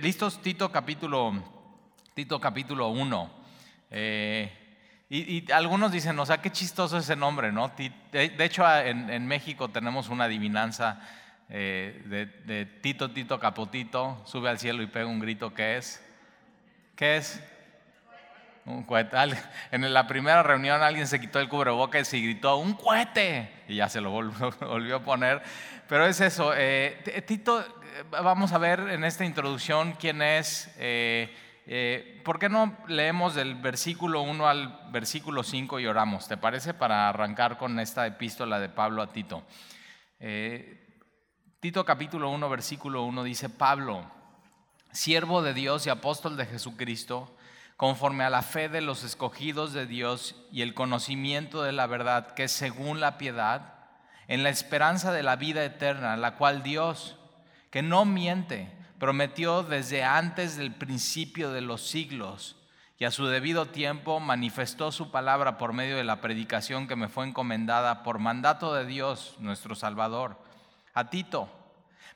Listos, Tito capítulo, Tito capítulo 1. Eh, y, algunos dicen, o sea, qué chistoso ese nombre, ¿no? De, hecho, en, México tenemos una adivinanza eh, de, Tito, Tito, Capotito, sube al cielo y pega un grito, ¿qué es? ¿Qué es? Un cohete. En la primera reunión alguien se quitó el cubrebocas y gritó, ¡un cohete! Y ya se lo volvió, a poner. Pero es eso, eh, Tito vamos a ver en esta introducción quién es. Eh, eh, ¿Por qué no leemos del versículo 1 al versículo 5 y oramos? ¿Te parece? Para arrancar con esta epístola de Pablo a Tito. Eh, Tito capítulo 1, versículo 1 dice, Pablo, siervo de Dios y apóstol de Jesucristo, conforme a la fe de los escogidos de Dios y el conocimiento de la verdad, que según la piedad, en la esperanza de la vida eterna, la cual Dios que no miente, prometió desde antes del principio de los siglos y a su debido tiempo manifestó su palabra por medio de la predicación que me fue encomendada por mandato de Dios, nuestro Salvador. A Tito,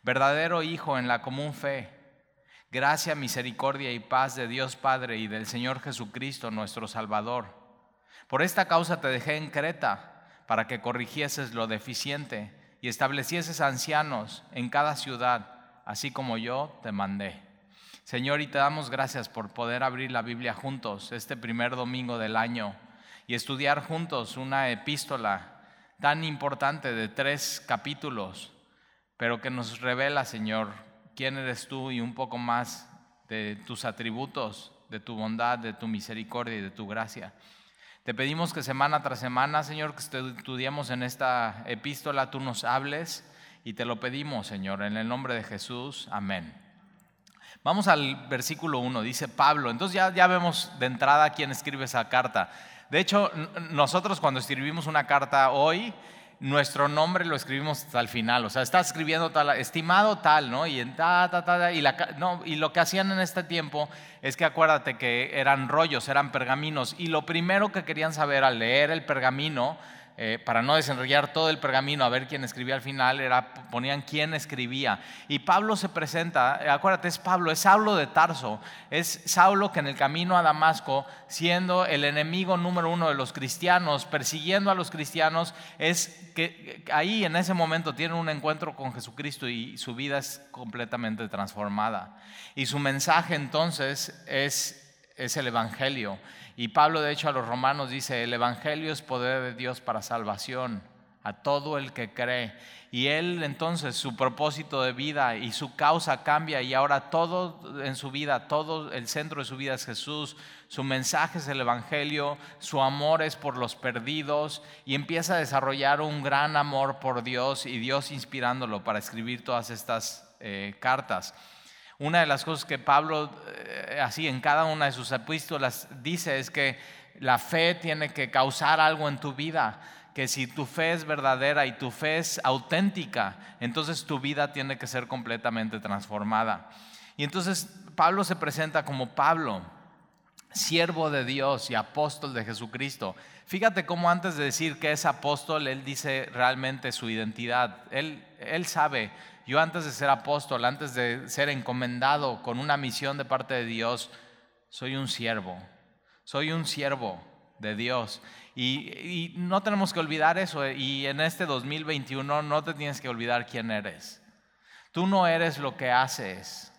verdadero Hijo en la común fe, gracia, misericordia y paz de Dios Padre y del Señor Jesucristo, nuestro Salvador. Por esta causa te dejé en Creta, para que corrigieses lo deficiente y establecieses ancianos en cada ciudad, así como yo te mandé. Señor, y te damos gracias por poder abrir la Biblia juntos este primer domingo del año y estudiar juntos una epístola tan importante de tres capítulos, pero que nos revela, Señor, quién eres tú y un poco más de tus atributos, de tu bondad, de tu misericordia y de tu gracia. Te pedimos que semana tras semana, Señor, que estudiemos en esta epístola, tú nos hables y te lo pedimos, Señor, en el nombre de Jesús. Amén. Vamos al versículo 1, dice Pablo. Entonces ya, ya vemos de entrada quién escribe esa carta. De hecho, nosotros cuando escribimos una carta hoy, nuestro nombre lo escribimos hasta el final, o sea, está escribiendo tal, estimado tal, ¿no? Y, en ta, ta, ta, y, la, no, y lo que hacían en este tiempo es que acuérdate que eran rollos, eran pergaminos, y lo primero que querían saber al leer el pergamino eh, para no desenrollar todo el pergamino a ver quién escribía al final, era, ponían quién escribía. Y Pablo se presenta, eh, acuérdate, es Pablo, es Saulo de Tarso, es Saulo que en el camino a Damasco, siendo el enemigo número uno de los cristianos, persiguiendo a los cristianos, es que ahí en ese momento tiene un encuentro con Jesucristo y su vida es completamente transformada. Y su mensaje entonces es, es el Evangelio. Y Pablo, de hecho, a los romanos dice, el Evangelio es poder de Dios para salvación a todo el que cree. Y él entonces, su propósito de vida y su causa cambia y ahora todo en su vida, todo el centro de su vida es Jesús, su mensaje es el Evangelio, su amor es por los perdidos y empieza a desarrollar un gran amor por Dios y Dios inspirándolo para escribir todas estas eh, cartas. Una de las cosas que Pablo, eh, así en cada una de sus epístolas, dice es que la fe tiene que causar algo en tu vida, que si tu fe es verdadera y tu fe es auténtica, entonces tu vida tiene que ser completamente transformada. Y entonces Pablo se presenta como Pablo, siervo de Dios y apóstol de Jesucristo. Fíjate cómo antes de decir que es apóstol, él dice realmente su identidad. Él, él sabe yo antes de ser apóstol, antes de ser encomendado con una misión de parte de Dios, soy un siervo. Soy un siervo de Dios. Y, no tenemos que olvidar eso. Y en este 2021 no te tienes que olvidar quién eres. Tú no eres lo que haces.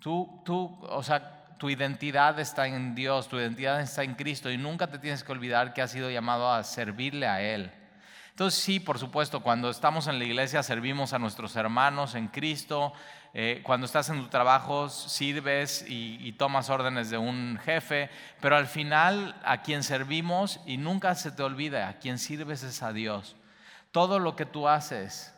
Tú, tú, o sea, tu identidad está en Dios, tu identidad está en Cristo y nunca te tienes que olvidar que has sido llamado a servirle a Él. Entonces sí, por supuesto, cuando estamos en la iglesia servimos a nuestros hermanos en Cristo, eh, cuando estás en tu trabajo sirves y, tomas órdenes de un jefe, pero al final a quien servimos y nunca se te olvida, a quien sirves es a Dios. Todo lo que tú haces,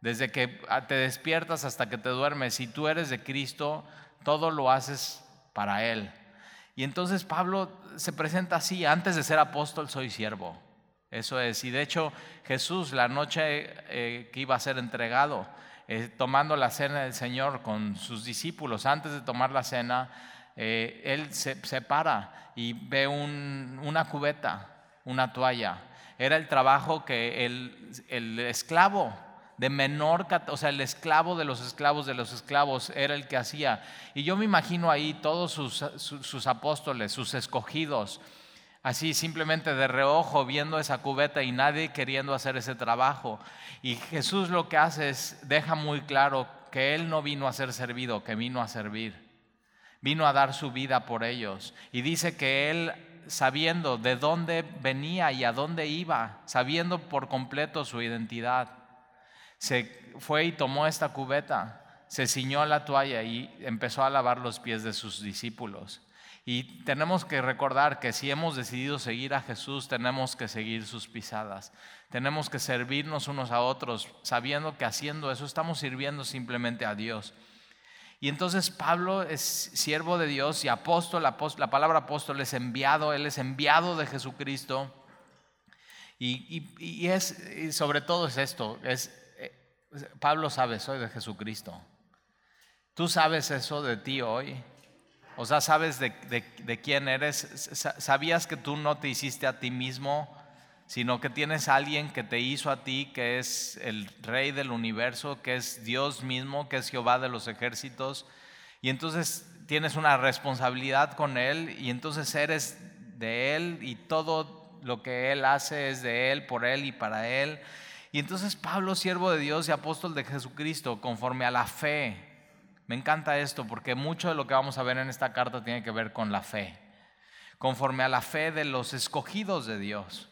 desde que te despiertas hasta que te duermes, si tú eres de Cristo, todo lo haces para Él. Y entonces Pablo se presenta así, antes de ser apóstol soy siervo. Eso es, y de hecho Jesús la noche eh, que iba a ser entregado, eh, tomando la cena del Señor con sus discípulos, antes de tomar la cena, eh, él se, para y ve una cubeta, una toalla. Era el trabajo que el, el esclavo de menor, o sea, el esclavo de los esclavos de los esclavos era el que hacía. Y yo me imagino ahí todos sus, sus, apóstoles, sus escogidos, así simplemente de reojo viendo esa cubeta y nadie queriendo hacer ese trabajo. Y Jesús lo que hace es, deja muy claro que Él no vino a ser servido, que vino a servir. Vino a dar su vida por ellos. Y dice que Él sabiendo de dónde venía y a dónde iba, sabiendo por completo su identidad se fue y tomó esta cubeta, se ciñó la toalla y empezó a lavar los pies de sus discípulos. Y tenemos que recordar que si hemos decidido seguir a Jesús, tenemos que seguir sus pisadas. Tenemos que servirnos unos a otros, sabiendo que haciendo eso estamos sirviendo simplemente a Dios. Y entonces Pablo es siervo de Dios y apóstol, la palabra apóstol es enviado, él es enviado de Jesucristo. Y, y es, y sobre todo es esto, es Pablo sabe, soy de Jesucristo. ¿Tú sabes eso de ti hoy? O sea, ¿sabes de, quién eres? ¿Sabías que tú no te hiciste a ti mismo, sino que tienes a alguien que te hizo a ti, que es el rey del universo, que es Dios mismo, que es Jehová de los ejércitos? Y entonces tienes una responsabilidad con Él y entonces eres de Él y todo lo que Él hace es de Él, por Él y para Él. Y entonces Pablo, siervo de Dios y apóstol de Jesucristo, conforme a la fe, me encanta esto porque mucho de lo que vamos a ver en esta carta tiene que ver con la fe, conforme a la fe de los escogidos de Dios.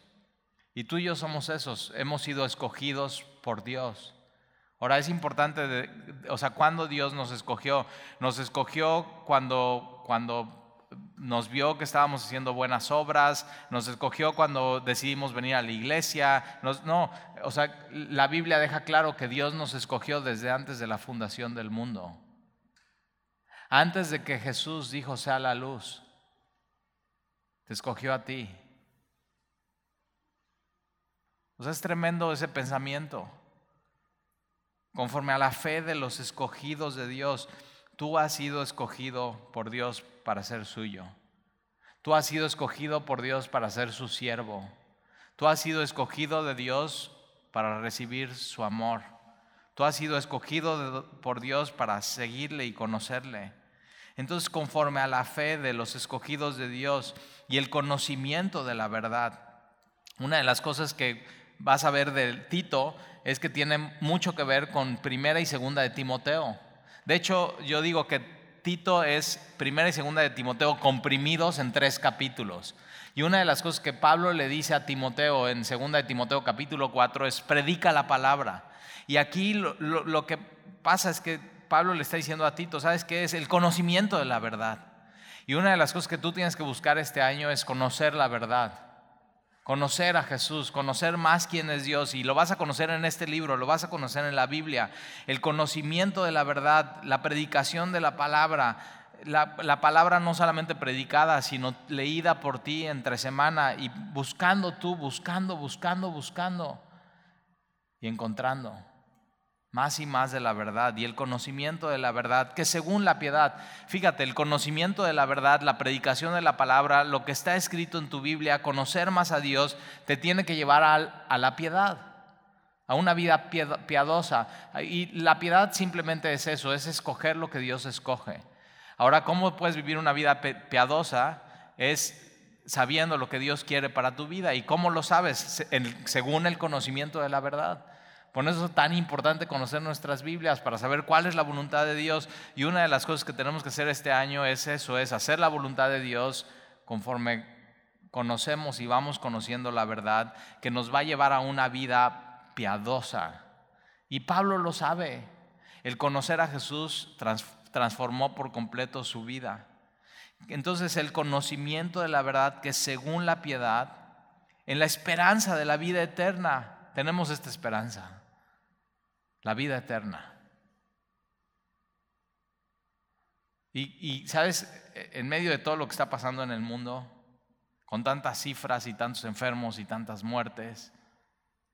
Y tú y yo somos esos, hemos sido escogidos por Dios. Ahora es importante, o sea, cuando Dios nos escogió, nos escogió cuando, cuando nos vio que estábamos haciendo buenas obras, nos escogió cuando decidimos venir a la iglesia. no, o sea, la Biblia deja claro que Dios nos escogió desde antes de la fundación del mundo. Antes de que Jesús dijo sea la luz, te escogió a ti. O sea, es tremendo ese pensamiento. Conforme a la fe de los escogidos de Dios, tú has sido escogido por Dios para ser suyo. Tú has sido escogido por Dios para ser su siervo. Tú has sido escogido de Dios para recibir su amor. Tú has sido escogido por Dios para seguirle y conocerle. Entonces, conforme a la fe de los escogidos de Dios y el conocimiento de la verdad, una de las cosas que vas a ver del Tito es que tiene mucho que ver con primera y segunda de Timoteo. De hecho, yo digo que Tito es primera y segunda de Timoteo comprimidos en tres capítulos. Y una de las cosas que Pablo le dice a Timoteo en segunda de Timoteo capítulo 4 es predica la palabra. Y aquí lo, que pasa es que Pablo le está diciendo a Tito, ¿sabes qué es? El conocimiento de la verdad. Y una de las cosas que tú tienes que buscar este año es conocer la verdad conocer a Jesús, conocer más quién es Dios. Y lo vas a conocer en este libro, lo vas a conocer en la Biblia. El conocimiento de la verdad, la predicación de la palabra. La, la palabra no solamente predicada, sino leída por ti entre semana y buscando tú, buscando, buscando, buscando y encontrando más y más de la verdad y el conocimiento de la verdad, que según la piedad, fíjate, el conocimiento de la verdad, la predicación de la palabra, lo que está escrito en tu Biblia, conocer más a Dios, te tiene que llevar a, la piedad, a una vida piadosa. Y la piedad simplemente es eso, es escoger lo que Dios escoge. Ahora, ¿cómo puedes vivir una vida piadosa? Es sabiendo lo que Dios quiere para tu vida. ¿Y cómo lo sabes? Según el conocimiento de la verdad. Por eso es tan importante conocer nuestras Biblias para saber cuál es la voluntad de Dios. Y una de las cosas que tenemos que hacer este año es eso, es hacer la voluntad de Dios conforme conocemos y vamos conociendo la verdad que nos va a llevar a una vida piadosa. Y Pablo lo sabe. El conocer a Jesús transformó por completo su vida. Entonces el conocimiento de la verdad que según la piedad, en la esperanza de la vida eterna, tenemos esta esperanza la vida eterna. Y, sabes, en medio de todo lo que está pasando en el mundo, con tantas cifras y tantos enfermos y tantas muertes,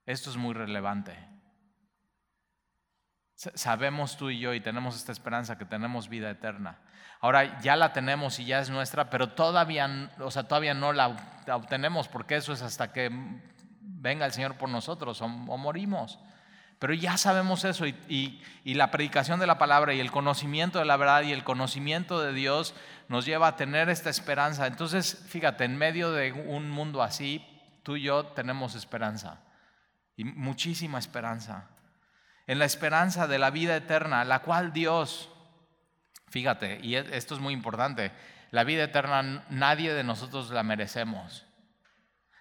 esto es muy relevante. Sabemos tú y yo y tenemos esta esperanza que tenemos vida eterna. Ahora ya la tenemos y ya es nuestra, pero todavía, o sea, todavía no la obtenemos porque eso es hasta que venga el Señor por nosotros o morimos. Pero ya sabemos eso y, la predicación de la palabra y el conocimiento de la verdad y el conocimiento de Dios nos lleva a tener esta esperanza. Entonces, fíjate, en medio de un mundo así, tú y yo tenemos esperanza y muchísima esperanza. En la esperanza de la vida eterna, la cual Dios, fíjate, y e, esto es muy importante, la vida eterna nadie de nosotros la merecemos.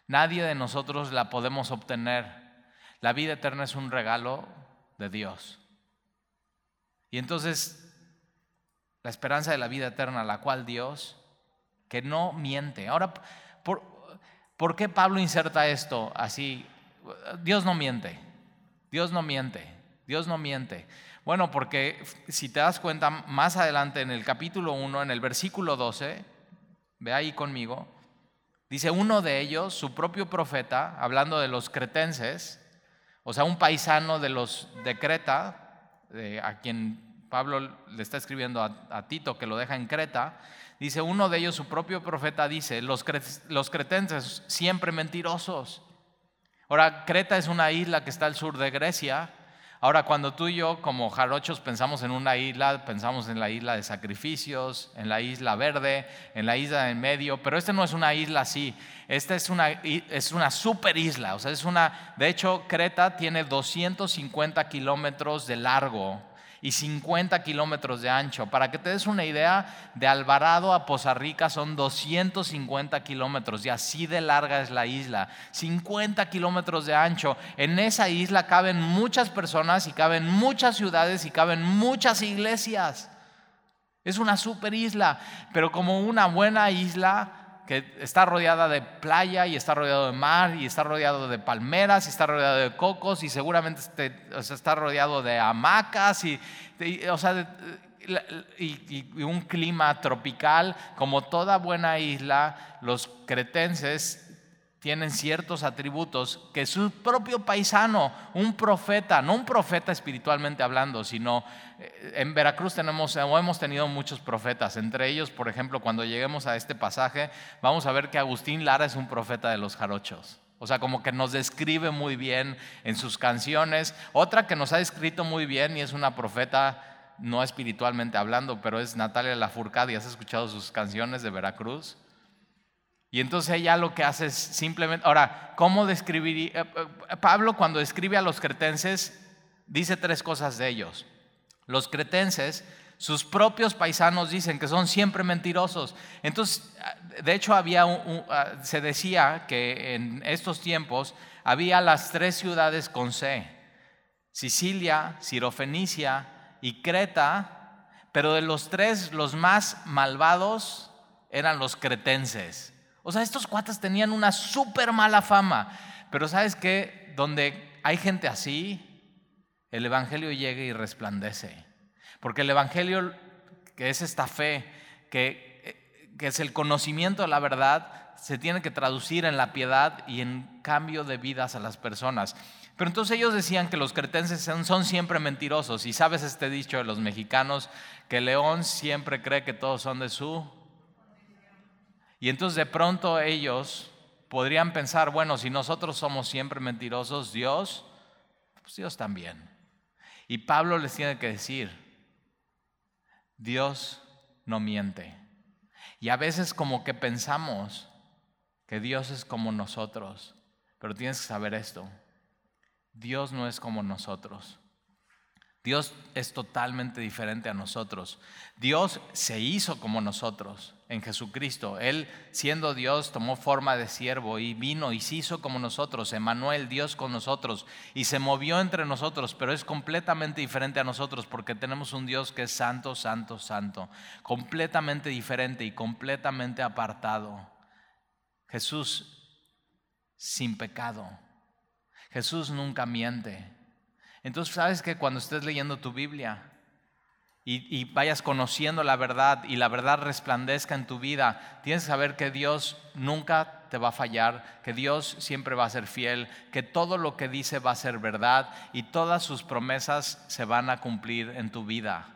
Nadie de nosotros la podemos obtener. La vida eterna es un regalo de Dios. Y entonces, la esperanza de la vida eterna, la cual Dios, que no miente. Ahora, ¿por, ¿por qué Pablo inserta esto así? Dios no miente. Dios no miente. Dios no miente. Bueno, porque si te das cuenta, más adelante en el capítulo 1, en el versículo 12, ve ahí conmigo, dice uno de ellos, su propio profeta, hablando de los cretenses, o sea, un paisano de los de Creta, a quien Pablo le está escribiendo a, Tito que lo deja en Creta, dice, uno de ellos, su propio profeta, dice, los, los cretenses siempre mentirosos. Ahora, Creta es una isla que está al sur de Grecia, Ahora, cuando tú y yo como jarochos pensamos en una isla, pensamos en la isla de sacrificios, en la isla verde, en la isla en medio, pero esta no es una isla así. Esta es una, es una super isla. O sea, es una, de hecho, Creta tiene 250 kilómetros de largo y 50 kilómetros de ancho. Para que te des una idea, de Alvarado a Poza Rica son 250 kilómetros y así de larga es la isla. 50 kilómetros de ancho. En esa isla caben muchas personas y caben muchas ciudades y caben muchas iglesias. Es una super isla, pero como una buena isla, que está rodeada de playa y está rodeado de mar y está rodeado de palmeras y está rodeado de cocos y seguramente está rodeado de hamacas y, o sea, y, un clima tropical. Como toda buena isla, los cretenses tienen ciertos atributos que su propio paisano, un profeta, no un profeta espiritualmente hablando, sino eh, en Veracruz tenemos o hemos tenido muchos profetas, entre ellos, por ejemplo, cuando lleguemos a este pasaje, vamos a ver que Agustín Lara es un profeta de los jarochos. O sea, como que nos describe muy bien en sus canciones. Otra que nos ha escrito muy bien y es una profeta no espiritualmente hablando, pero es Natalia Lafourcade. ¿Has escuchado sus canciones de Veracruz? Y entonces ella lo que hace es simplemente, ahora, ¿cómo describiría? Eh, eh, Pablo cuando escribe a los cretenses dice tres cosas de ellos. Los cretenses, sus propios paisanos dicen que son siempre mentirosos. Entonces, de hecho había ah, se decía que en estos tiempos había las tres ciudades con C, Sicilia, Sirofenicia y Creta, pero de los tres los más malvados eran los cretenses. O sea, estos cuates tenían una súper mala fama. Pero sabes qué? Donde hay gente así, el Evangelio llega y resplandece. Porque el Evangelio, que es esta fe, que, que es el conocimiento de la verdad, se tiene que traducir en la piedad y en cambio de vidas a las personas. Pero entonces ellos decían que los cretenses son, son, siempre mentirosos. Y sabes este dicho de los mexicanos, que León siempre cree que todos son de su y entonces de pronto ellos podrían pensar, bueno, si nosotros somos siempre mentirosos, Dios, pues Dios también. Y Pablo les tiene que decir, Dios no miente. Y a veces como que pensamos que Dios es como nosotros, pero tienes que saber esto, Dios no es como nosotros. Dios es totalmente diferente a nosotros. Dios se hizo como nosotros en Jesucristo. Él, siendo Dios, tomó forma de siervo y vino y se hizo como nosotros, Emanuel, Dios con nosotros, y se movió entre nosotros, pero es completamente diferente a nosotros porque tenemos un Dios que es santo, santo, santo, completamente diferente y completamente apartado. Jesús sin pecado. Jesús nunca miente. Entonces, sabes que cuando estés leyendo tu Biblia y, vayas conociendo la verdad y la verdad resplandezca en tu vida, tienes que saber que Dios nunca te va a fallar, que Dios siempre va a ser fiel, que todo lo que dice va a ser verdad y todas sus promesas se van a cumplir en tu vida.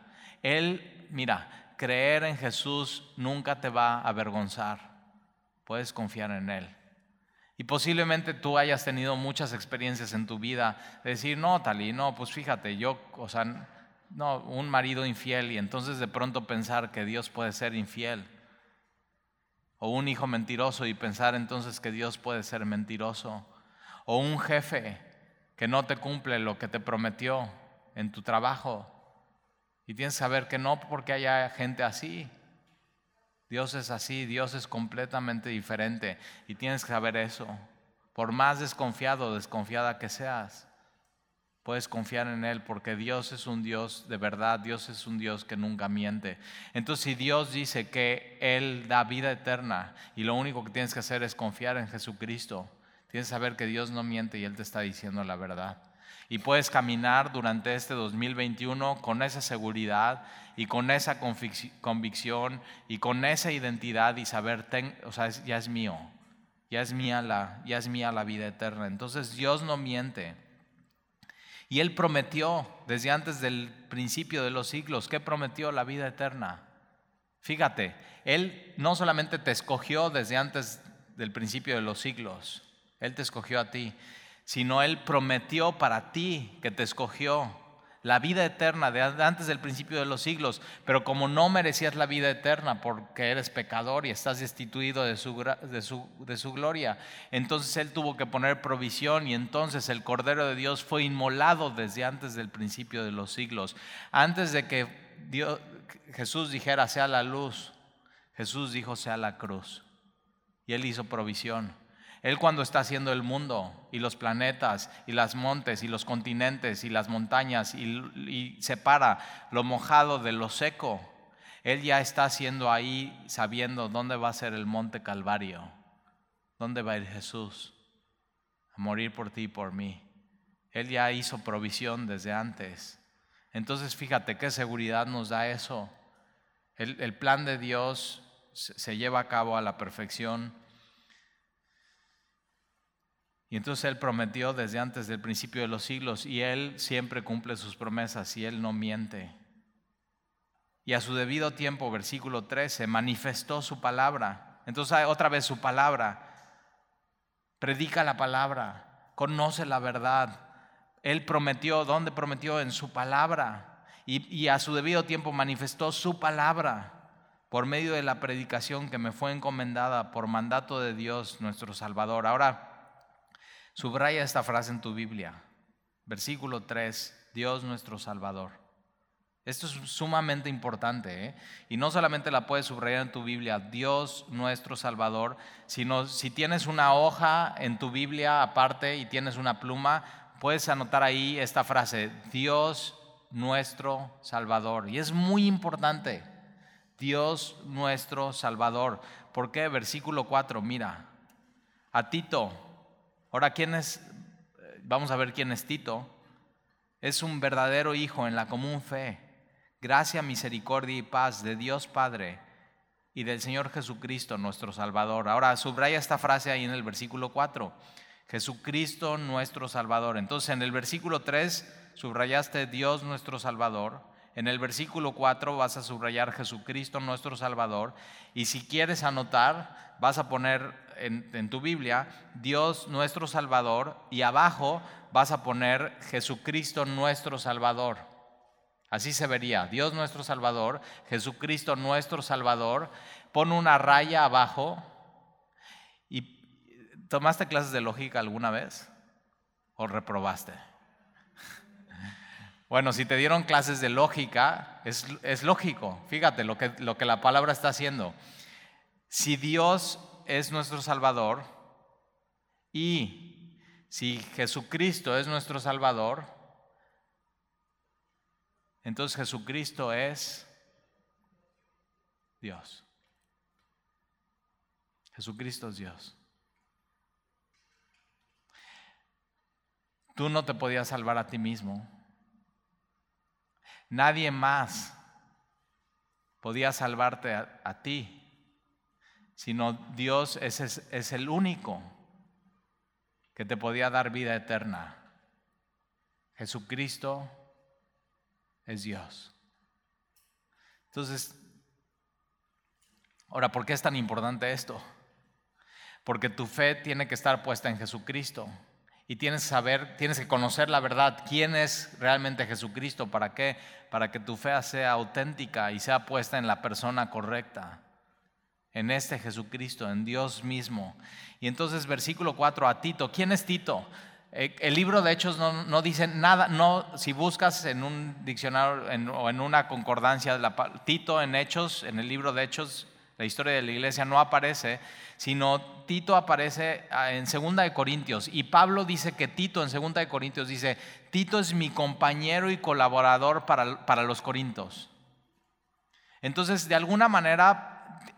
Él, mira, creer en Jesús nunca te va a avergonzar. Puedes confiar en Él. Y posiblemente tú hayas tenido muchas experiencias en tu vida de decir, no, Tali, no, pues fíjate, yo, o sea, no, un marido infiel y entonces de pronto pensar que Dios puede ser infiel. O un hijo mentiroso y pensar entonces que Dios puede ser mentiroso. O un jefe que no te cumple lo que te prometió en tu trabajo. Y tienes que saber que no porque haya gente así. Dios es así, Dios es completamente diferente y tienes que saber eso. Por más desconfiado o desconfiada que seas, puedes confiar en Él porque Dios es un Dios de verdad, Dios es un Dios que nunca miente. Entonces si Dios dice que Él da vida eterna y lo único que tienes que hacer es confiar en Jesucristo, tienes que saber que Dios no miente y Él te está diciendo la verdad. Y puedes caminar durante este 2021 con esa seguridad y con esa convicción y con esa identidad y saber, o sea, ya es mío, ya es mía la, ya es mía la vida eterna. Entonces Dios no miente. Y Él prometió desde antes del principio de los siglos, ¿qué prometió? La vida eterna. Fíjate, Él no solamente te escogió desde antes del principio de los siglos, Él te escogió a ti, sino Él prometió para ti que te escogió la vida eterna de antes del principio de los siglos, pero como no merecías la vida eterna porque eres pecador y estás destituido de su, de su, de su gloria, entonces Él tuvo que poner provisión y entonces el Cordero de Dios fue inmolado desde antes del principio de los siglos. Antes de que Dios, Jesús dijera sea la luz, Jesús dijo sea la cruz y Él hizo provisión. Él cuando está haciendo el mundo y los planetas y las montes y los continentes y las montañas y, separa lo mojado de lo seco, Él ya está haciendo ahí sabiendo dónde va a ser el monte Calvario, dónde va a ir Jesús a morir por ti y por mí. Él ya hizo provisión desde antes. Entonces fíjate qué seguridad nos da eso. El, el plan de Dios se lleva a cabo a la perfección y entonces Él prometió desde antes del principio de los siglos y Él siempre cumple sus promesas y Él no miente. Y a su debido tiempo, versículo 13, manifestó su palabra. Entonces otra vez su palabra. Predica la palabra, conoce la verdad. Él prometió, ¿dónde prometió? En su palabra. Y, y a su debido tiempo manifestó su palabra por medio de la predicación que me fue encomendada por mandato de Dios nuestro Salvador. Ahora, Subraya esta frase en tu Biblia. Versículo 3, Dios nuestro Salvador. Esto es sumamente importante. ¿eh? Y no solamente la puedes subrayar en tu Biblia, Dios nuestro Salvador, sino si tienes una hoja en tu Biblia aparte y tienes una pluma, puedes anotar ahí esta frase, Dios nuestro Salvador. Y es muy importante, Dios nuestro Salvador. ¿Por qué? Versículo 4, mira, a Tito, Ahora, ¿quién es? Vamos a ver quién es Tito. Es un verdadero hijo en la común fe. Gracia, misericordia y paz de Dios Padre y del Señor Jesucristo, nuestro Salvador. Ahora, subraya esta frase ahí en el versículo 4. Jesucristo, nuestro Salvador. Entonces, en el versículo 3 subrayaste Dios, nuestro Salvador. En el versículo 4 vas a subrayar Jesucristo nuestro Salvador. Y si quieres anotar, vas a poner en, tu Biblia Dios nuestro Salvador y abajo vas a poner Jesucristo nuestro Salvador. Así se vería, Dios nuestro Salvador, Jesucristo nuestro Salvador. Pon una raya abajo. ¿Y tomaste clases de lógica alguna vez? ¿O reprobaste? Bueno, si te dieron clases de lógica, es, lógico. Fíjate lo que, lo que la palabra está haciendo. Si Dios es nuestro Salvador y si Jesucristo es nuestro Salvador, entonces Jesucristo es Dios. Jesucristo es Dios. Tú no te podías salvar a ti mismo. Nadie más podía salvarte a, ti, sino Dios es, es el único que te podía dar vida eterna. Jesucristo es Dios. Entonces, ahora, ¿por qué es tan importante esto? porque tu fe tiene que estar puesta en Jesucristo. Y tienes que saber, tienes que conocer la verdad, quién es realmente Jesucristo, para qué, para que tu fe sea auténtica y sea puesta en la persona correcta, en este Jesucristo, en Dios mismo. Y entonces versículo 4 a Tito, ¿quién es Tito? Eh, el libro de Hechos no, dice nada, no, si buscas en un diccionario o en una concordancia, la, Tito en Hechos, en el libro de Hechos, la historia de la iglesia no aparece, sino Tito aparece ah, en Segunda de Corintios. Y Pablo dice que Tito en Segunda de Corintios dice, Tito es mi compañero y colaborador para, para los corintios. Entonces, de alguna manera,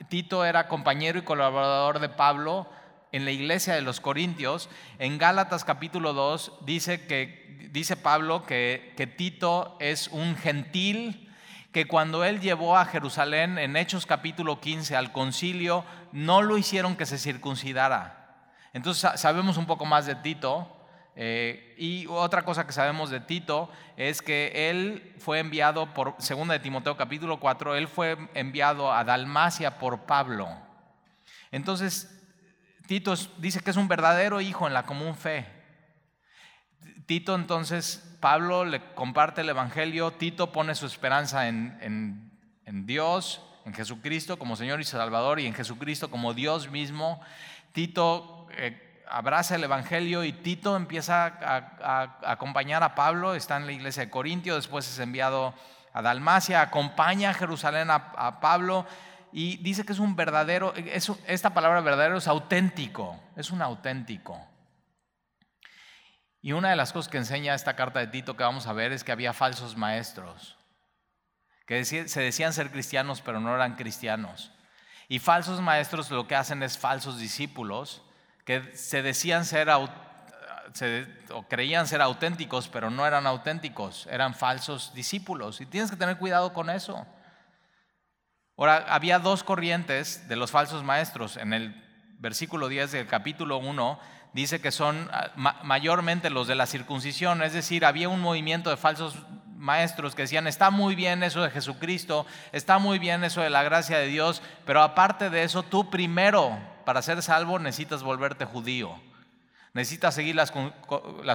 Tito era compañero y colaborador de Pablo en la iglesia de los Corintios. En Gálatas capítulo 2 dice, que, dice Pablo que, que Tito es un gentil que cuando él llevó a Jerusalén en Hechos capítulo 15 al concilio, no lo hicieron que se circuncidara. Entonces sabemos un poco más de Tito. Eh, y otra cosa que sabemos de Tito es que él fue enviado por, segunda de Timoteo capítulo 4, él fue enviado a Dalmacia por Pablo. Entonces, Tito dice que es un verdadero hijo en la común fe. Tito entonces, Pablo le comparte el Evangelio, Tito pone su esperanza en, Dios, en Jesucristo como Señor y Salvador y en Jesucristo como Dios mismo. Tito eh, abraza el Evangelio y Tito empieza a, acompañar a Pablo, está en la iglesia de Corintio, después es enviado a Dalmacia, acompaña a Jerusalén a, Pablo y dice que es un verdadero, esta palabra verdadero es auténtico, es un auténtico. Y una de las cosas que enseña esta carta de Tito que vamos a ver es que había falsos maestros, que se decían ser cristianos pero no eran cristianos. Y falsos maestros lo que hacen es falsos discípulos, que se decían ser o creían ser auténticos, pero no eran auténticos, eran falsos discípulos. Y tienes que tener cuidado con eso. Ahora, había dos corrientes de los falsos maestros. En el versículo 10 del capítulo 1 dice que son ah, mayormente los de la circuncisión, es decir, había un movimiento de falsos maestros que decían, está muy bien eso de Jesucristo, está muy bien eso de la gracia de Dios, pero aparte de eso, tú primero, para ser salvo, necesitas volverte judío. Necesitas seguir las,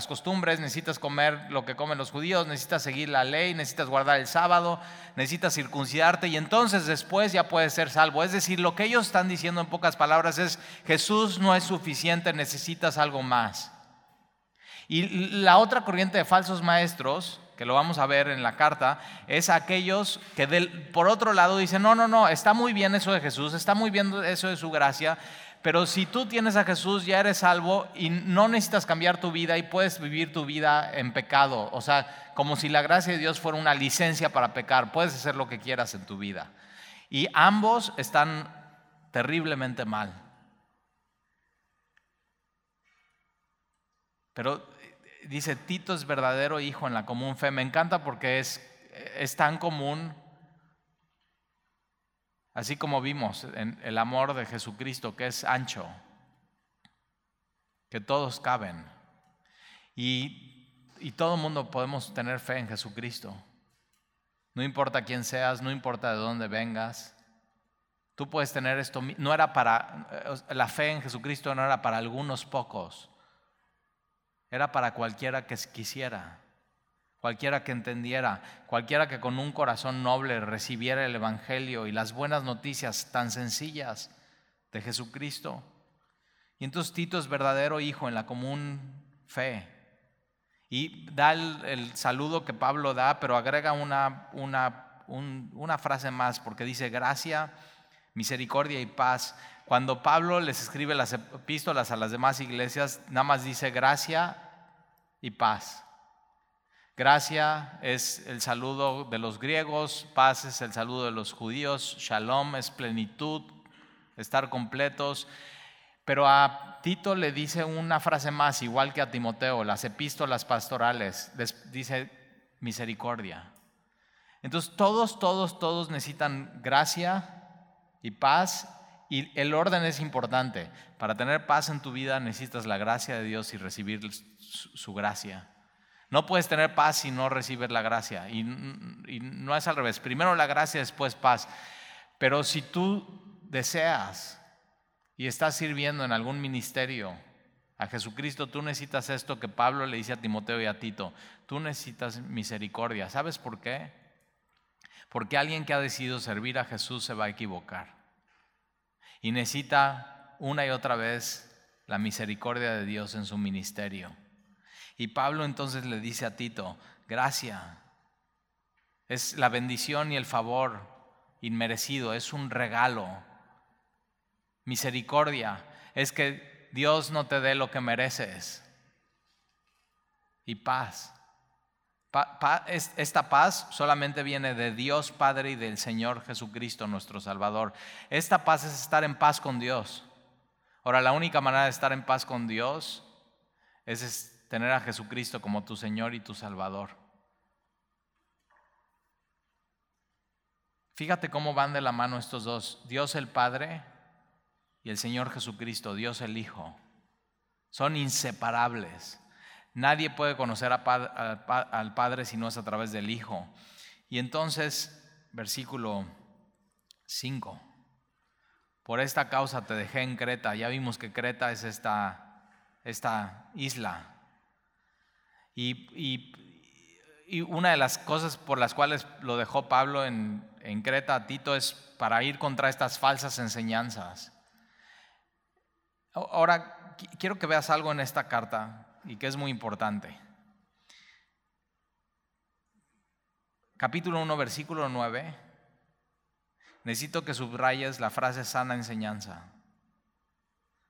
costumbres, necesitas comer lo que comen los judíos, necesitas seguir la ley, necesitas guardar el sábado, necesitas circuncidarte y entonces después ya puedes ser salvo. Es decir, lo que ellos están diciendo en pocas palabras es, Jesús no es suficiente, necesitas algo más. Y la otra corriente de falsos maestros, que lo vamos a ver en la carta, es aquellos que por otro lado dicen, no, no, no, está muy bien eso de Jesús, está muy bien eso de su gracia, pero si tú tienes a Jesús, ya eres salvo y no necesitas cambiar tu vida y puedes vivir tu vida en pecado. O sea, como si la gracia de Dios fuera una licencia para pecar. Puedes hacer lo que quieras en tu vida. Y ambos están terriblemente mal. Pero dice, Tito es verdadero hijo en la común fe. Me encanta porque es, es tan común Así como vimos en el amor de Jesucristo que es ancho, que todos caben. Y, y todo el mundo podemos tener fe en Jesucristo. No importa quién seas, no importa de dónde vengas. Tú puedes tener esto. No era para, la fe en Jesucristo no era para algunos pocos. Era para cualquiera que quisiera cualquiera que entendiera, cualquiera que con un corazón noble recibiera el Evangelio y las buenas noticias tan sencillas de Jesucristo. Y entonces Tito es verdadero hijo en la común fe. Y da el, saludo que Pablo da, pero agrega una, una, una frase más, porque dice gracia, misericordia y paz. Cuando Pablo les escribe las epístolas a las demás iglesias, nada más dice gracia y paz. Gracia es el saludo de los griegos, paz es el saludo de los judíos, shalom es plenitud, estar completos. Pero a Tito le dice una frase más, igual que a Timoteo, las epístolas pastorales, dice misericordia. Entonces todos, todos, todos necesitan gracia y paz y el orden es importante. Para tener paz en tu vida necesitas la gracia de Dios y recibir su gracia. No puedes tener paz si no recibes la gracia. Y, no es al revés. Primero la gracia, después paz. Pero si tú deseas y estás sirviendo en algún ministerio a Jesucristo, tú necesitas esto que Pablo le dice a Timoteo y a Tito. Tú necesitas misericordia. ¿Sabes por qué? Porque alguien que ha decidido servir a Jesús se va a equivocar. Y necesita una y otra vez la misericordia de Dios en su ministerio. Y Pablo entonces le dice a Tito, gracia, es la bendición y el favor inmerecido, es un regalo. Misericordia es que Dios no te dé lo que mereces. Y paz. esta paz solamente viene de Dios Padre y del Señor Jesucristo nuestro Salvador. Esta paz es estar en paz con Dios. Ahora, la única manera de estar en paz con Dios es tener a Jesucristo como tu Señor y tu Salvador. Fíjate cómo van de la mano estos dos, Dios el Padre y el Señor Jesucristo, Dios el Hijo. Son inseparables. Nadie puede conocer al Padre si no es a través del Hijo. Y entonces, versículo 5. Por esta causa te dejé en Creta. Ya vimos que Creta es esta, esta isla. Y, una de las cosas por las cuales lo dejó Pablo en, Creta a Tito es para ir contra estas falsas enseñanzas. Ahora, quiero que veas algo en esta carta y que es muy importante. Capítulo 1, versículo 9 necesito que subrayes la frase sana enseñanza.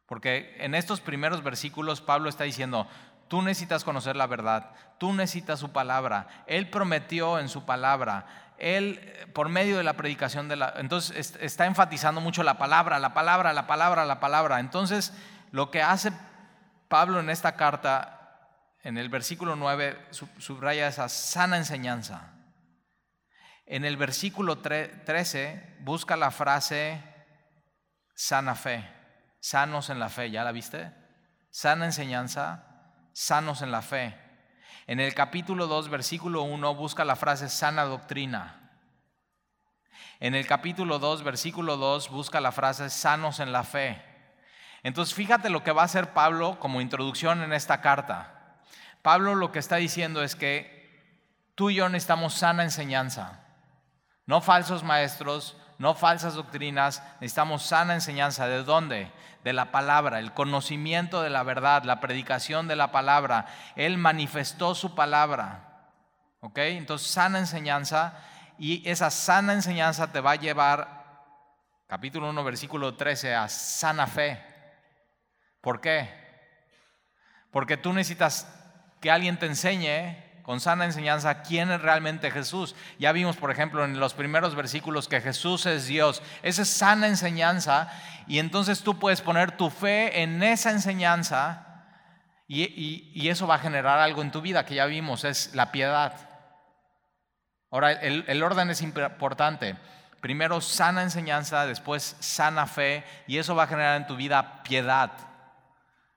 Porque en estos primeros versículos Pablo está diciendo, tú necesitas conocer la verdad, tú necesitas su palabra, Él prometió en su palabra, Él por medio de la predicación de la... Entonces está enfatizando mucho la palabra, la palabra, la palabra, la palabra. Entonces lo que hace Pablo en esta carta, en el versículo 9, subraya esa sana enseñanza. En el versículo 13 busca la frase sana fe, sanos en la fe, ¿ya la viste? Sana enseñanza, sanos en la fe. En el capítulo 2, versículo 1, busca la frase sana doctrina. En el capítulo 2, versículo 2, busca la frase sanos en la fe. Entonces, fíjate lo que va a hacer Pablo como introducción en esta carta. Pablo lo que está diciendo es que tú y yo necesitamos sana enseñanza. No falsos maestros, no falsas doctrinas, necesitamos sana enseñanza. ¿De dónde? De la palabra, el conocimiento de la verdad, la predicación de la palabra. Él manifestó su palabra. ¿Ok? Entonces, sana enseñanza y esa sana enseñanza te va a llevar, capítulo 1, versículo 13, a sana fe. ¿Por qué? Porque tú necesitas que alguien te enseñe con sana enseñanza quién es realmente Jesús. Ya vimos, por ejemplo, en los primeros versículos que Jesús es Dios. Esa es sana enseñanza y entonces tú puedes poner tu fe en esa enseñanza y, eso va a generar algo en tu vida que ya vimos, es la piedad. Ahora, el, el orden es importante. Primero sana enseñanza, después sana fe y eso va a generar en tu vida piedad.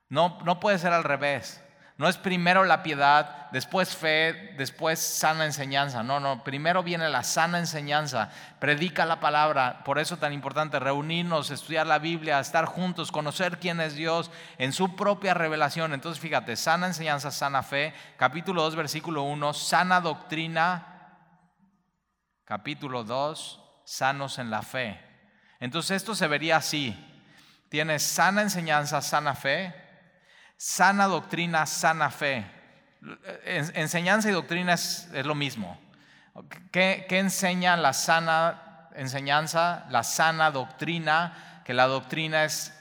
No, no puede ser al revés. No es primero la piedad, después fe, después sana enseñanza. No, no, primero viene la sana enseñanza. Predica la palabra. Por eso es tan importante reunirnos, estudiar la Biblia, estar juntos, conocer quién es Dios en su propia revelación. Entonces fíjate, sana enseñanza, sana fe. Capítulo 2, versículo 1, sana doctrina. Capítulo 2, sanos en la fe. Entonces esto se vería así. Tienes sana enseñanza, sana fe Sana doctrina, sana fe. Enseñanza y doctrina es, lo mismo. ¿Qué, enseña la sana enseñanza, la sana doctrina? Que la doctrina es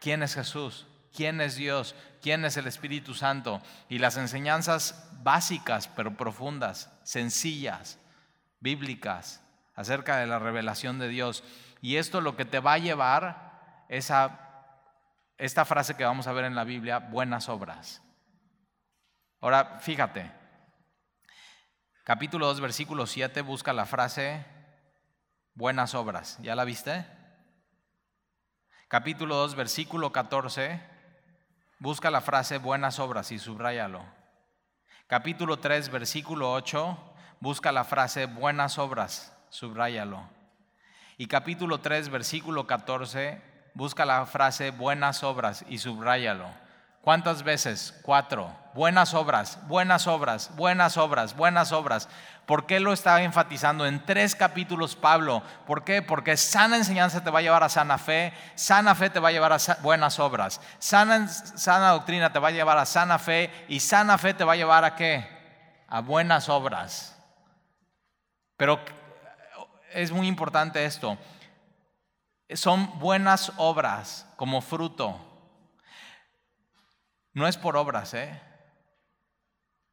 quién es Jesús, quién es Dios, quién es el Espíritu Santo. Y las enseñanzas básicas pero profundas, sencillas, bíblicas, acerca de la revelación de Dios. Y esto lo que te va a llevar es a esta frase que vamos a ver en la Biblia, buenas obras. Ahora, fíjate, capítulo 2, versículo 7 busca la frase buenas obras. ¿Ya la viste? Capítulo 2, versículo 14, busca la frase buenas obras y subráyalo. Capítulo 3, versículo 8, busca la frase buenas obras, subráyalo. Y capítulo 3, versículo 14, busca la frase buenas obras y subráyalo. ¿Cuántas veces? Cuatro. Buenas obras, buenas obras, buenas obras, buenas obras. ¿Por qué lo está enfatizando en tres capítulos Pablo? ¿Por qué? Porque sana enseñanza te va a llevar a sana fe, sana fe te va a llevar a buenas obras, sana, sana doctrina te va a llevar a sana fe y sana fe te va a llevar a qué? A buenas obras. Pero es muy importante esto. Son buenas obras como fruto. No es por obras, ¿eh?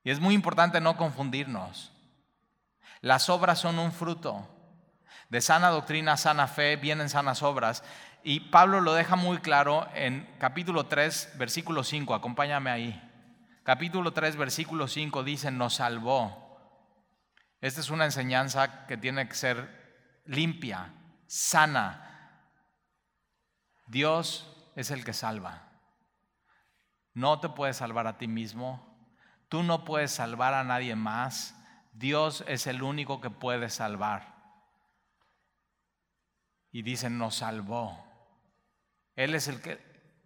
Y es muy importante no confundirnos. Las obras son un fruto. De sana doctrina, sana fe, vienen sanas obras. Y Pablo lo deja muy claro en capítulo 3, versículo 5. Acompáñame ahí. Capítulo 3, versículo 5 dice, nos salvó. Esta es una enseñanza que tiene que ser limpia, sana. Dios es el que salva. No te puedes salvar a ti mismo. Tú no puedes salvar a nadie más. Dios es el único que puede salvar. Y dicen, nos salvó. Él es el que,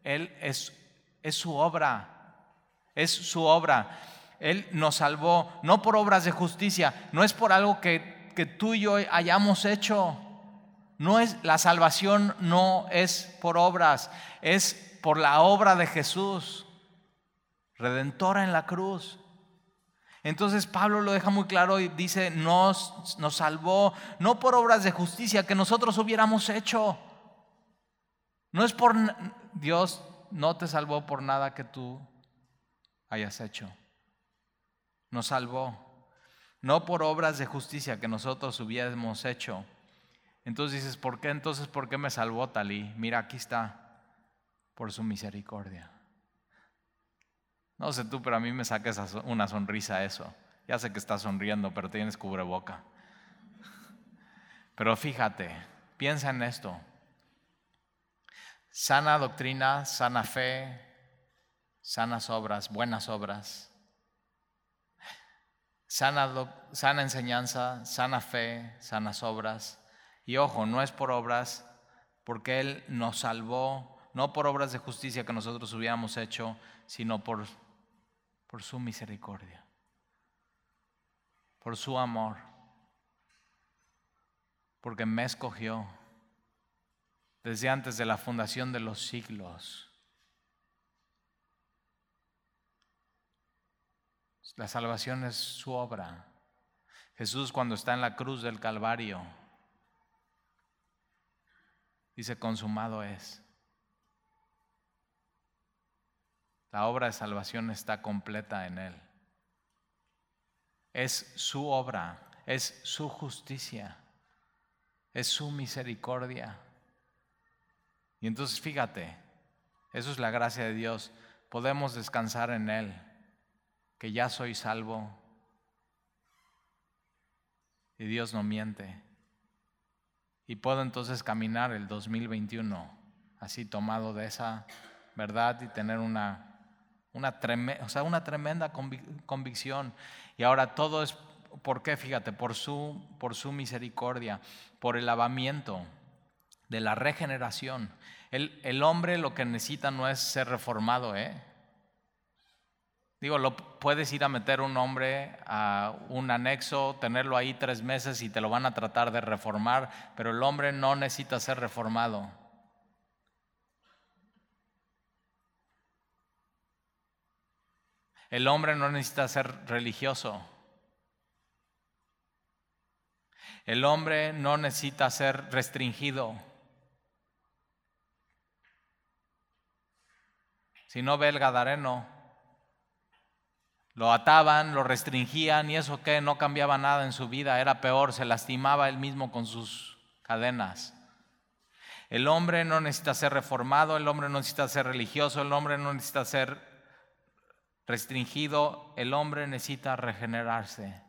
Él es, es su obra. Es su obra. Él nos salvó, no por obras de justicia, no es por algo que, que tú y yo hayamos hecho. No es, la salvación no es por obras, es por la obra de Jesús redentora en la cruz. Entonces Pablo lo deja muy claro y dice, nos, nos salvó no por obras de justicia que nosotros hubiéramos hecho. No es por Dios no te salvó por nada que tú hayas hecho. Nos salvó no por obras de justicia que nosotros hubiéramos hecho. Entonces dices, ¿por qué? Entonces, ¿por qué me salvó Talí? Mira, aquí está, por su misericordia. No sé tú, pero a mí me saca una sonrisa eso. Ya sé que estás sonriendo, pero tienes cubreboca. Pero fíjate, piensa en esto. Sana doctrina, sana fe, sanas obras, buenas obras. Sana, sana enseñanza, sana fe, sanas obras. Y ojo, no es por obras, porque Él nos salvó, no por obras de justicia que nosotros hubiéramos hecho, sino por por su misericordia, por su amor, porque me escogió desde antes de la fundación de los siglos. La salvación es su obra. Jesús cuando está en la cruz del Calvario dice, consumado es. La obra de salvación está completa en Él. Es su obra, es su justicia, es su misericordia. Y entonces fíjate, eso es la gracia de Dios. Podemos descansar en Él, que ya soy salvo. Y Dios no miente. Y puedo entonces caminar el 2021 así tomado de esa verdad y tener una una, tremenda, o sea, una tremenda convicción. Y ahora todo es, ¿por qué? Fíjate, por su, por su misericordia, por el lavamiento de la regeneración. El, el hombre lo que necesita no es ser reformado, ¿eh? Digo, lo, puedes ir a meter un hombre a un anexo, tenerlo ahí tres meses y te lo van a tratar de reformar, pero el hombre no necesita ser reformado. El hombre no necesita ser religioso. El hombre no necesita ser restringido. Si no ve el Gadareno, lo ataban, lo restringían y eso que no cambiaba nada en su vida, era peor, se lastimaba él mismo con sus cadenas. El hombre no necesita ser reformado, el hombre no necesita ser religioso, el hombre no necesita ser restringido, el hombre necesita regenerarse.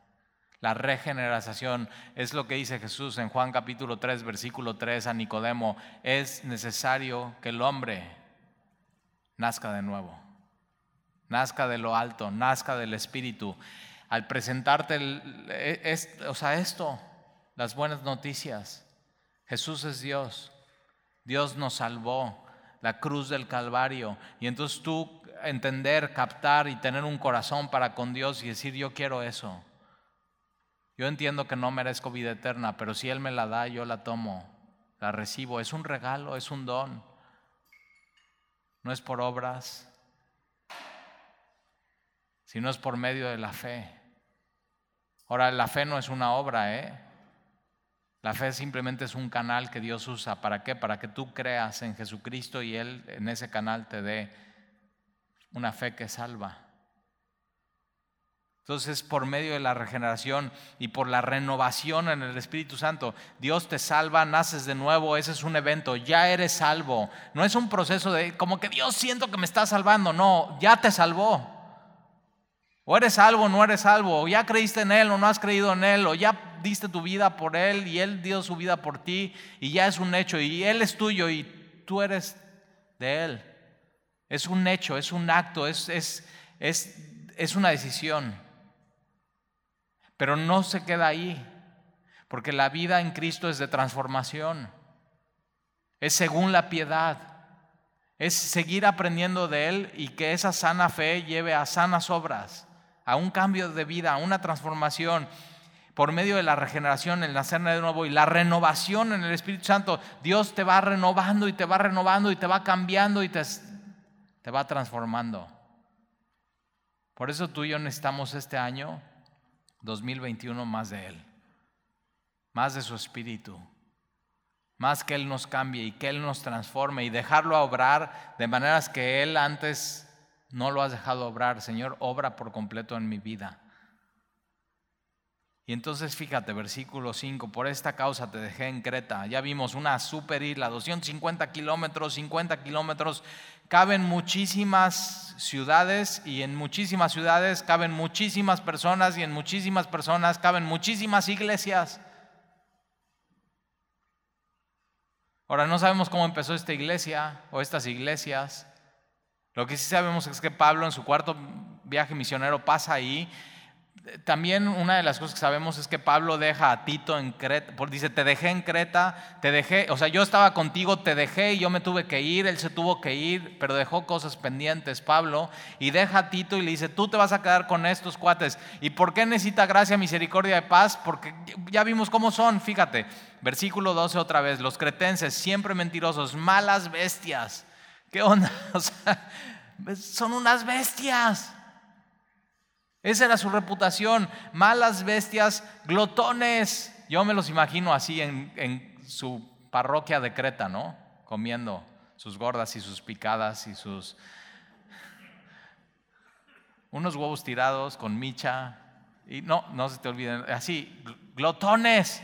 La regeneración es lo que dice Jesús en Juan capítulo 3, versículo 3 a Nicodemo. Es necesario que el hombre nazca de nuevo, nazca de lo alto, nazca del Espíritu. Al presentarte, e, o sea, esto, las buenas noticias, Jesús es Dios, Dios nos salvó, la cruz del Calvario. Y entonces tú entender, captar y tener un corazón para con Dios y decir, yo quiero eso. Yo entiendo que no merezco vida eterna, pero si Él me la da, yo la tomo, la recibo. Es un regalo, es un don. No es por obras, sino es por medio de la fe. Ahora, la fe no es una obra, ¿eh? La fe simplemente es un canal que Dios usa. ¿Para qué? Para que tú creas en Jesucristo y Él en ese canal te dé una fe que salva. Entonces, por medio de la regeneración y por la renovación en el Espíritu Santo, Dios te salva, naces de nuevo, ese es un evento, ya eres salvo. No es un proceso de como que Dios siento que me está salvando, no, ya te salvó. O eres salvo no eres salvo, o ya creíste en Él o no has creído en Él, o ya diste tu vida por Él y Él dio su vida por ti y ya es un hecho y Él es tuyo y tú eres de Él. Es un hecho, es un acto, es, es, es, es una decisión. Pero no se queda ahí, porque la vida en Cristo es de transformación. Es según la piedad. Es seguir aprendiendo de Él y que esa sana fe lleve a sanas obras, a un cambio de vida, a una transformación por medio de la regeneración, el nacer de nuevo y la renovación en el Espíritu Santo. Dios te va renovando y te va renovando y te va cambiando y te, va transformando. Por eso tú y yo necesitamos este año 2021 más de Él, más de su Espíritu, más que Él nos cambie y que Él nos transforme y dejarlo obrar de maneras que Él antes no lo has dejado obrar. Señor, obra por completo en mi vida. Y entonces fíjate, versículo 5, por esta causa te dejé en Creta. Ya vimos una super isla, 250 kilómetros, 50 kilómetros. Caben muchísimas ciudades y en muchísimas ciudades caben muchísimas personas y en muchísimas personas caben muchísimas iglesias. Ahora no sabemos cómo empezó esta iglesia o estas iglesias. Lo que sí sabemos es que Pablo en su cuarto viaje misionero pasa ahí también una de las cosas que sabemos es que Pablo deja a Tito en Creta, dice, te dejé en Creta, te dejé, o sea, yo estaba contigo, te dejé y yo me tuve que ir, él se tuvo que ir, pero dejó cosas pendientes, Pablo, y deja a Tito y le dice, tú te vas a quedar con estos cuates. ¿Y por qué necesita gracia, misericordia y paz? Porque ya vimos cómo son, fíjate, versículo 12 otra vez, los cretenses, siempre mentirosos, malas bestias. ¿Qué onda? O sea, son unas bestias. Esa era su reputación, malas bestias, glotones. Yo me los imagino así en, su parroquia de Creta, ¿no? Comiendo sus gordas y sus picadas y sus... Unos huevos tirados con micha. Y no, no se te olviden, así, glotones.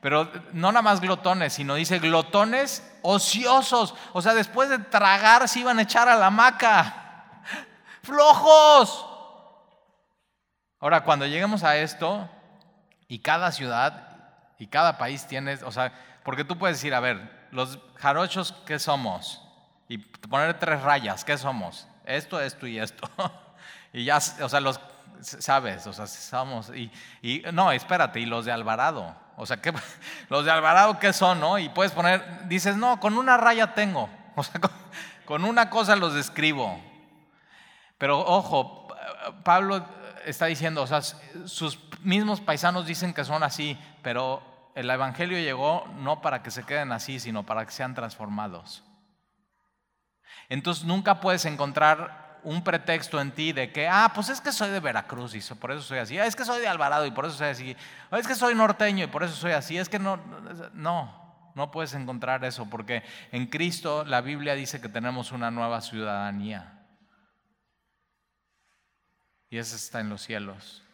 Pero no nada más glotones, sino dice glotones ociosos. O sea, después de tragar se iban a echar a la hamaca. Flojos. Ahora, cuando lleguemos a esto, y cada ciudad y cada país tiene, o sea, porque tú puedes decir, a ver, los jarochos, ¿qué somos? Y poner tres rayas, ¿qué somos? Esto, esto y esto. y ya, o sea, los, sabes, o sea, somos, y, y no, espérate, y los de Alvarado, o sea, ¿qué, los de Alvarado, ¿qué son, no? Y puedes poner, dices, no, con una raya tengo, o sea, con una cosa los describo. Pero ojo, Pablo está diciendo, o sea, sus mismos paisanos dicen que son así, pero el Evangelio llegó no para que se queden así, sino para que sean transformados. Entonces nunca puedes encontrar un pretexto en ti de que, ah, pues es que soy de Veracruz y por eso soy así, ah, es que soy de Alvarado y por eso soy así, o es que soy norteño y por eso soy así, es que no, no, no puedes encontrar eso, porque en Cristo la Biblia dice que tenemos una nueva ciudadanía. Y ese está en los cielos.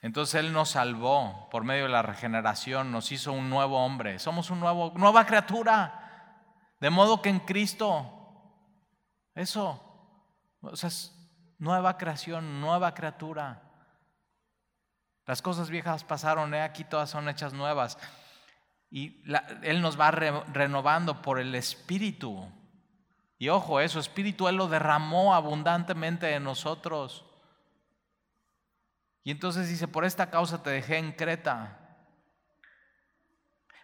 Entonces Él nos salvó por medio de la regeneración, nos hizo un nuevo hombre, somos una nueva criatura, de modo que en Cristo, eso, o sea, nueva creación, nueva criatura. Las cosas viejas pasaron, aquí todas son hechas nuevas. Y Él nos va renovando por el Espíritu. Y ojo, eso, Espíritu Él lo derramó abundantemente en nosotros. Y entonces dice, por esta causa te dejé en Creta,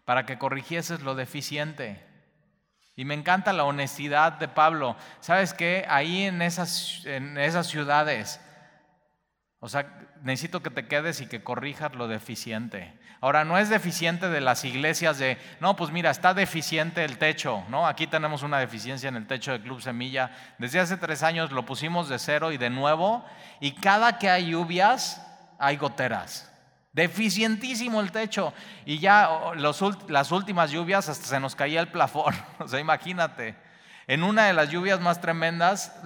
para que corrigieses lo deficiente. Y me encanta la honestidad de Pablo. ¿Sabes qué? Ahí en esas, en esas ciudades, o sea, necesito que te quedes y que corrijas lo deficiente. Ahora, no es deficiente de las iglesias de, no, pues mira, está deficiente el techo, ¿no? Aquí tenemos una deficiencia en el techo de Club Semilla. Desde hace tres años lo pusimos de cero y de nuevo, y cada que hay lluvias, hay goteras. Deficientísimo el techo. Y ya las últimas lluvias hasta se nos caía el plafón. O sea, imagínate. En una de las lluvias más tremendas,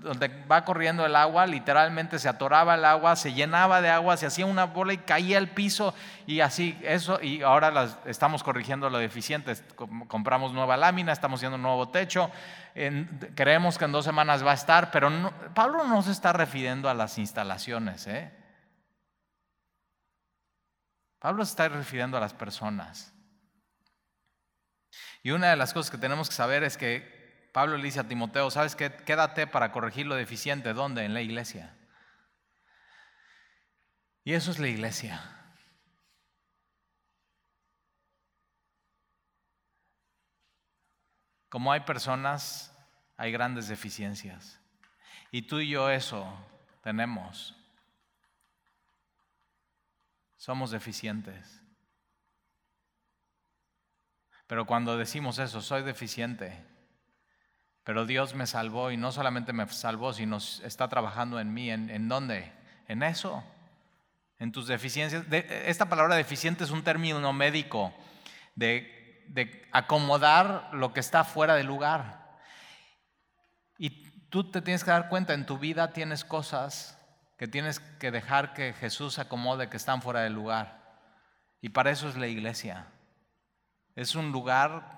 donde va corriendo el agua, literalmente se atoraba el agua, se llenaba de agua, se hacía una bola y caía al piso. Y así, eso. Y ahora estamos corrigiendo lo deficiente. Compramos nueva lámina, estamos haciendo un nuevo techo. creemos que en dos semanas va a estar, pero Pablo no se está refiriendo a las instalaciones, ¿eh? Pablo se está refiriendo a las personas. Y una de las cosas que tenemos que saber es que Pablo le dice a Timoteo, ¿sabes qué? Quédate para corregir lo deficiente. ¿Dónde? En la iglesia. Y eso es la iglesia. Como hay personas, hay grandes deficiencias. Y tú y yo eso tenemos somos deficientes. Pero cuando decimos eso, soy deficiente, pero Dios me salvó y no solamente me salvó, sino está trabajando en mí. ¿En, dónde? En eso, en tus deficiencias. esta palabra deficiente es un término médico de, de acomodar lo que está fuera de lugar. Y tú te tienes que dar cuenta, en tu vida tienes cosas que tienes que dejar que Jesús acomode, que están fuera del lugar. Y para eso es la iglesia. Es un lugar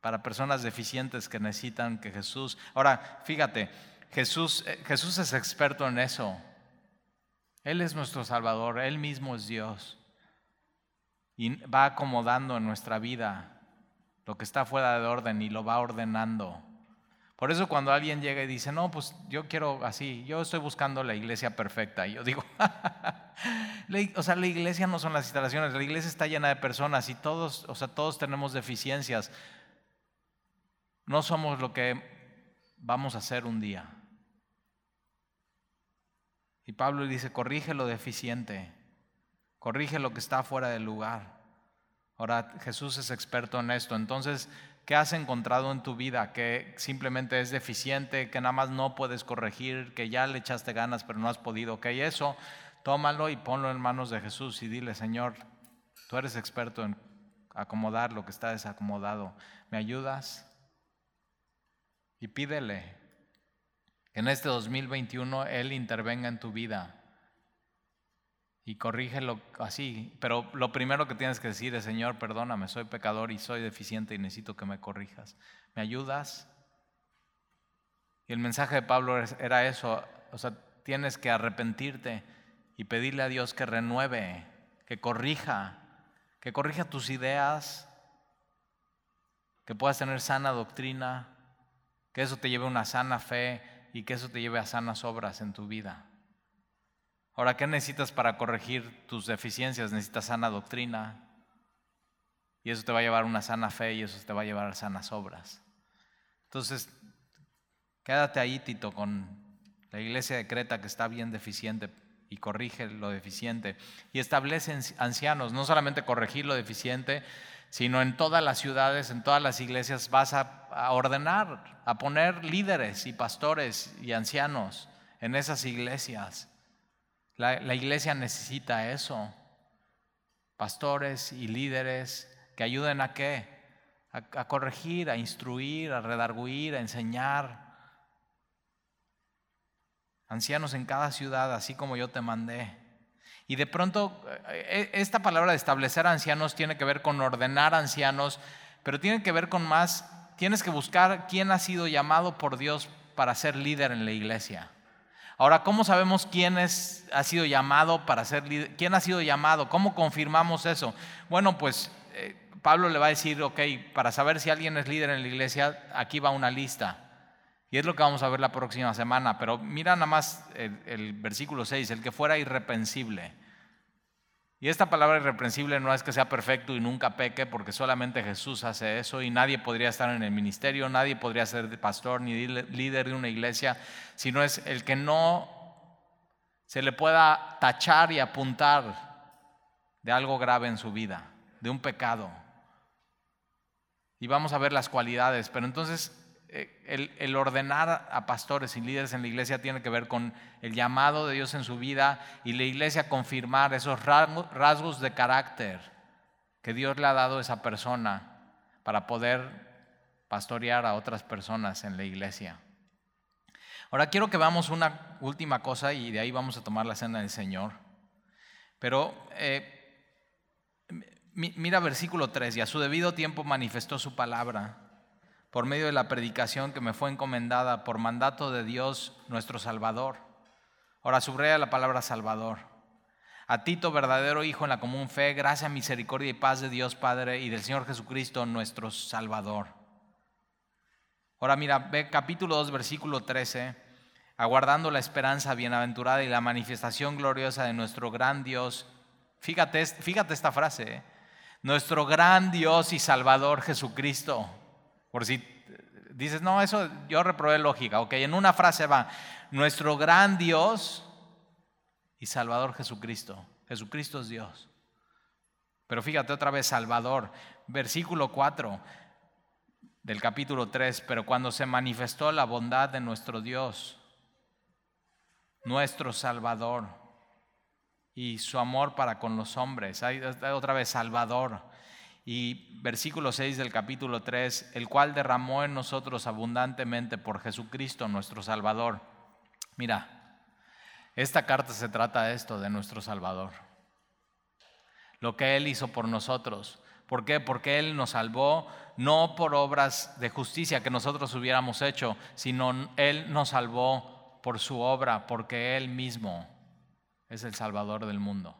para personas deficientes que necesitan que Jesús... Ahora, fíjate, Jesús, eh, Jesús es experto en eso. Él es nuestro Salvador, Él mismo es Dios. Y va acomodando en nuestra vida lo que está fuera de orden y lo va ordenando. Por eso cuando alguien llega y dice, no, pues yo quiero así, yo estoy buscando la iglesia perfecta. Y yo digo, o sea, la iglesia no son las instalaciones, la iglesia está llena de personas y todos, o sea, todos tenemos deficiencias. No somos lo que vamos a hacer un día. Y Pablo dice, corrige lo deficiente, corrige lo que está fuera del lugar. Ahora Jesús es experto en esto, entonces ¿Qué has encontrado en tu vida que simplemente es deficiente, que nada más no puedes corregir, que ya le echaste ganas pero no has podido? Ok, eso, tómalo y ponlo en manos de Jesús y dile, Señor, tú eres experto en acomodar lo que está desacomodado. ¿Me ayudas? Y pídele que en este 2021 Él intervenga en tu vida y corrígelo así. Pero lo primero que tienes que decir es, Señor, perdóname, soy pecador y soy deficiente y necesito que me corrijas. ¿Me ayudas? Y el mensaje de Pablo era eso, o sea, tienes que arrepentirte y pedirle a Dios que renueve, que corrija, que corrija tus ideas, que puedas tener sana doctrina, que eso te lleve a una sana fe y que eso te lleve a sanas obras en tu vida. Ahora, ¿qué necesitas para corregir tus deficiencias? Necesitas sana doctrina. Y eso te va a llevar a una sana fe y eso te va a llevar a sanas obras. Entonces, quédate ahí, Tito, con la iglesia de Creta que está bien deficiente y corrige lo deficiente. Y establece ancianos, no solamente corregir lo deficiente, sino en todas las ciudades, en todas las iglesias vas a, a ordenar, a poner líderes y pastores y ancianos en esas iglesias. La, iglesia necesita eso. Pastores y líderes que ayuden a qué? A, corregir, a instruir, a redarguir, a enseñar. Ancianos en cada ciudad, así como yo te mandé. Y de pronto, eh, e, esta palabra de establecer ancianos tiene que ver con ordenar ancianos, pero tiene que ver con más, tienes que buscar quién ha sido llamado por Dios para ser líder en la iglesia. Ahora, ¿cómo sabemos quién es, ha sido llamado para ser líder? ¿Quién ha sido llamado? ¿Cómo confirmamos eso? Bueno, pues eh, Pablo le va a decir, ok, para saber si alguien es líder en la iglesia, aquí va una lista. Y es lo que vamos a ver la próxima semana. Pero mira nada más el, versículo 6, el que fuera irrepensible. Y esta palabra irreprensible no es que sea perfecto y nunca peque, porque solamente Jesús hace eso y nadie podría estar en el ministerio, nadie podría ser pastor ni líder de una iglesia, sino es el que no se le pueda tachar y apuntar de algo grave en su vida, de un pecado. Y vamos a ver las cualidades, pero entonces eh, el, ordenar a pastores y líderes en la iglesia tiene que ver con el llamado de Dios en su vida y la iglesia confirmar esos rasgos de carácter que Dios le ha dado a esa persona para poder pastorear a otras personas en la iglesia. Ahora quiero que veamos una última cosa y de ahí vamos a tomar la cena del Señor. Pero eh, mira versículo 3, y a su debido tiempo manifestó su palabra por medio de la predicación que me fue encomendada por mandato de Dios nuestro Salvador. Ahora subraya la palabra Salvador. A Tito, verdadero Hijo en la común fe, gracia, misericordia y paz de Dios Padre y del Señor Jesucristo nuestro Salvador. Ahora mira, ve capítulo 2, versículo 13, aguardando la esperanza bienaventurada y la manifestación gloriosa de nuestro gran Dios. Fíjate, fíjate esta frase, ¿eh? nuestro gran Dios y Salvador Jesucristo por si dices, no, eso yo reprobé lógica. Ok, en una frase va, nuestro gran Dios y Salvador Jesucristo. Jesucristo es Dios. Pero fíjate otra vez, Salvador. Versículo 4 del capítulo 3, pero cuando se manifestó la bondad de nuestro Dios, nuestro Salvador, y su amor para con los hombres, hay otra vez Salvador, y versículo 6 del capítulo 3, el cual derramó en nosotros abundantemente por Jesucristo nuestro Salvador. Mira, esta carta se trata de esto, de nuestro Salvador. Lo que Él hizo por nosotros. ¿Por qué? Porque Él nos salvó no por obras de justicia que nosotros hubiéramos hecho, sino Él nos salvó por su obra, porque Él mismo es el Salvador del mundo.